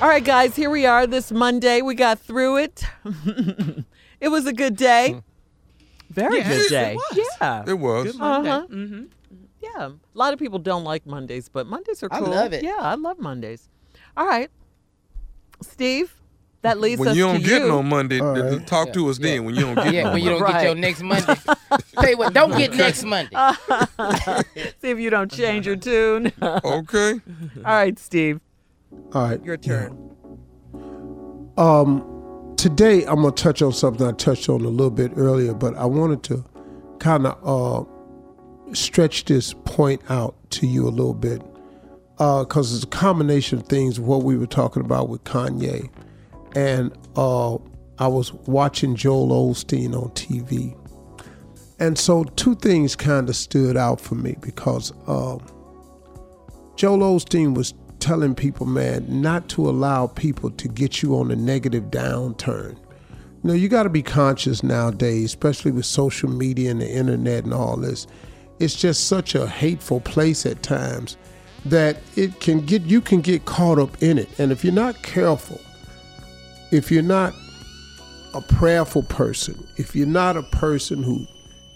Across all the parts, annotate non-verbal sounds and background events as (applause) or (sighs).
All right, guys, here we are this Monday. We got through it. (laughs) it was a good day. Very Yes, good it day. was. Yeah. It was. Good Monday. Uh-huh. Mm-hmm. Yeah. A lot of people don't like Mondays, but Mondays are I cool. love it. Yeah, I love Mondays. All right. Steve, that leads When us you don't to get you. no Monday, All th- right. talk to us then. When you don't get Yeah, no when you Monday. don't get your Right. (laughs) next Monday. Tell you what, don't get next Monday. (laughs) See if you don't change your tune. All Okay. right, Steve, All right. your turn. Um, today I'm gonna touch on something I touched on a little bit earlier, but I wanted to kind of uh, stretch this point out to you a little bit because it's a combination of things. What we were talking about with Kanye, and uh, I was watching Joel Osteen on TV, and so two things kind of stood out for me because. Um, Joel Osteen was telling people, man, not to allow people to get you on a negative downturn. You know, you got to be conscious nowadays, especially with social media and the internet and all this. It's just such a hateful place at times that it can get you can get caught up in it. And if you're not careful, if you're not a prayerful person, if you're not a person who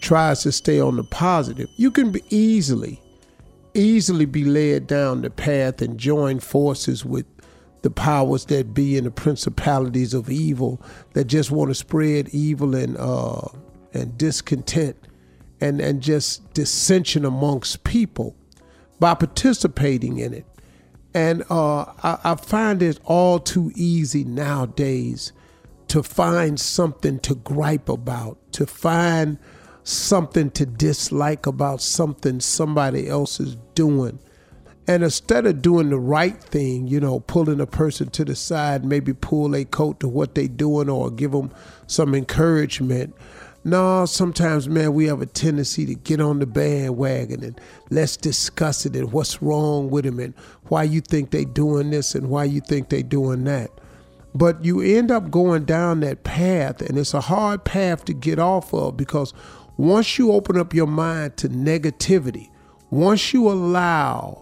tries to stay on the positive, you can be easily easily be led down the path and join forces with the powers that be and the principalities of evil that just want to spread evil and uh, and discontent and and just dissension amongst people by participating in it. And uh, I, I find it all too easy nowadays to find something to gripe about, to find something to dislike about something somebody else is doing. And instead of doing the right thing, you know, pulling a person to the side, maybe pull a coat to what they're doing or give them some encouragement. No, sometimes, man, we have a tendency to get on the bandwagon and let's discuss it and what's wrong with them and why you think they doing this and why you think they doing that. But you end up going down that path, and it's a hard path to get off of because once you open up your mind to negativity, once you allow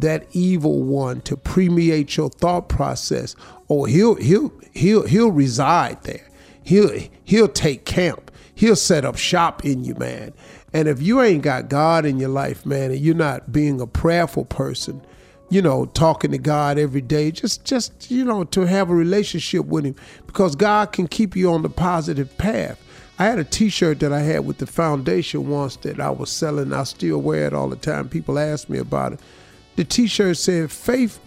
that evil one to permeate your thought process, oh, he'll he'll he'll he'll reside there. He'll he'll take camp. He'll set up shop in you, man. And if you ain't got God in your life, man, and you're not being a prayerful person, you know, talking to God every day, just just you know, to have a relationship with him because God can keep you on the positive path. I had a t-shirt that I had with the foundation once that I was selling. I still wear it all the time. People ask me about it. The t-shirt said, "Faith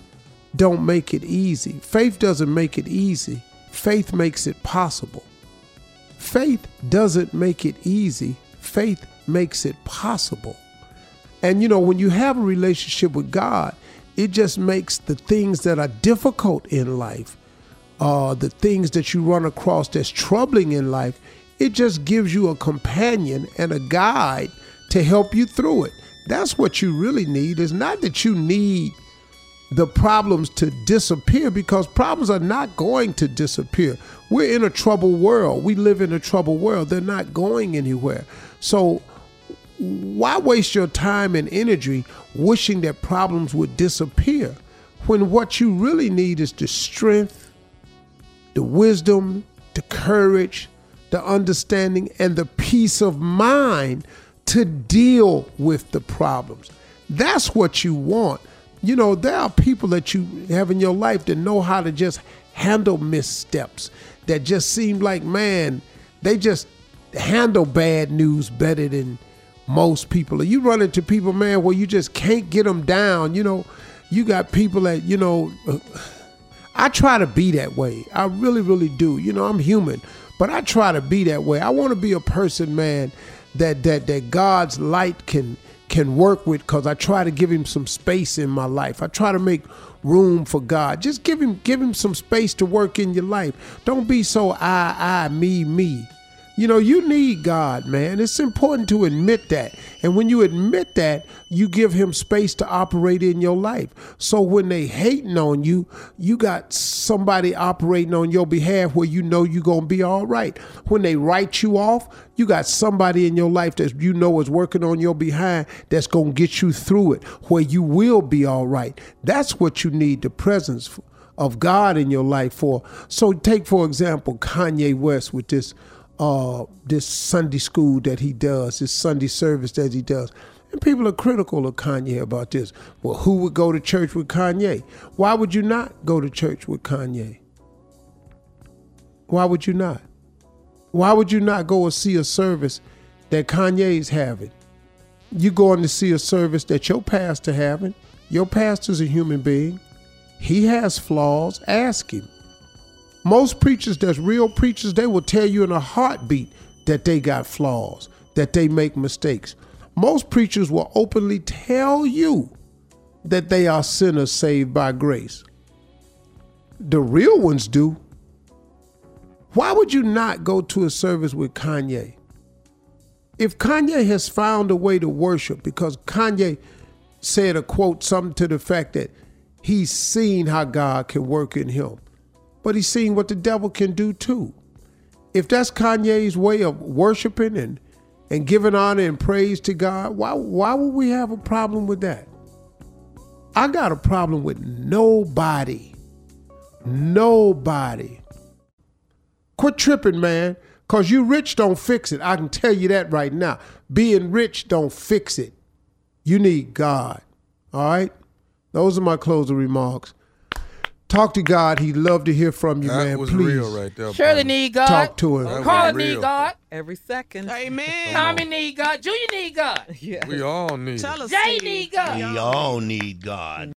don't make it easy. Faith doesn't make it easy. Faith makes it possible." Faith doesn't make it easy. Faith makes it possible. And you know, when you have a relationship with God, it just makes the things that are difficult in life, uh, the things that you run across that's troubling in life, it just gives you a companion and a guide to help you through it. That's what you really need. Is not that you need the problems to disappear because problems are not going to disappear. We're in a troubled world. We live in a troubled world. They're not going anywhere. So why waste your time and energy wishing that problems would disappear when what you really need is the strength, the wisdom, the courage, the understanding, and the peace of mind to deal with the problems. That's what you want. You know, there are people that you have in your life that know how to just handle missteps, that just seem like, man, they just handle bad news better than most people. You run into people, man, where you just can't get them down. You know, you got people that, you know, (sighs) I try to be that way. I really, really do. You know, I'm human, but I try to be that way. I want to be a person, man, that that that God's light can can work with because I try to give him some space in my life. I try to make room for God. Just give him give him some space to work in your life. Don't be so I I me me. You know, you need God, man. It's important to admit that. And when you admit that, you give him space to operate in your life. So when they hating on you, you got somebody operating on your behalf where you know you're going to be all right. When they write you off, you got somebody in your life that you know is working on your behind that's going to get you through it where you will be all right. That's what you need the presence of God in your life for. So take for example Kanye West with this uh, this Sunday school that he does, this Sunday service that he does. And people are critical of Kanye about this. Well, who would go to church with Kanye? Why would you not go to church with Kanye? Why would you not? Why would you not go and see a service that Kanye's having? You going to see a service that your pastor having. Your pastor's a human being. He has flaws. Ask him. Most preachers that's real preachers, they will tell you in a heartbeat that they got flaws, that they make mistakes. Most preachers will openly tell you that they are sinners saved by grace. The real ones do. Why would you not go to a service with Kanye? If Kanye has found a way to worship, because Kanye said a quote, something to the fact that he's seen how God can work in him, but he's seen what the devil can do too. If that's Kanye's way of worshiping and and giving honor and praise to God, why why would we have a problem with that? I got a problem with nobody. Nobody. Quit tripping, man. Cause you rich don't fix it. I can tell you that right now. Being rich don't fix it. You need God. All right? Those are my closing remarks. Talk to God. He'd love to hear from you, That man. was Please real right there. Shirley Bobby. need God. talk to him. That Carla was need. God. Every second. Amen. Tommy need God. Junior need God. (laughs) Yeah. We all need. it. Tell us, Jay Steve. need God. We all need God.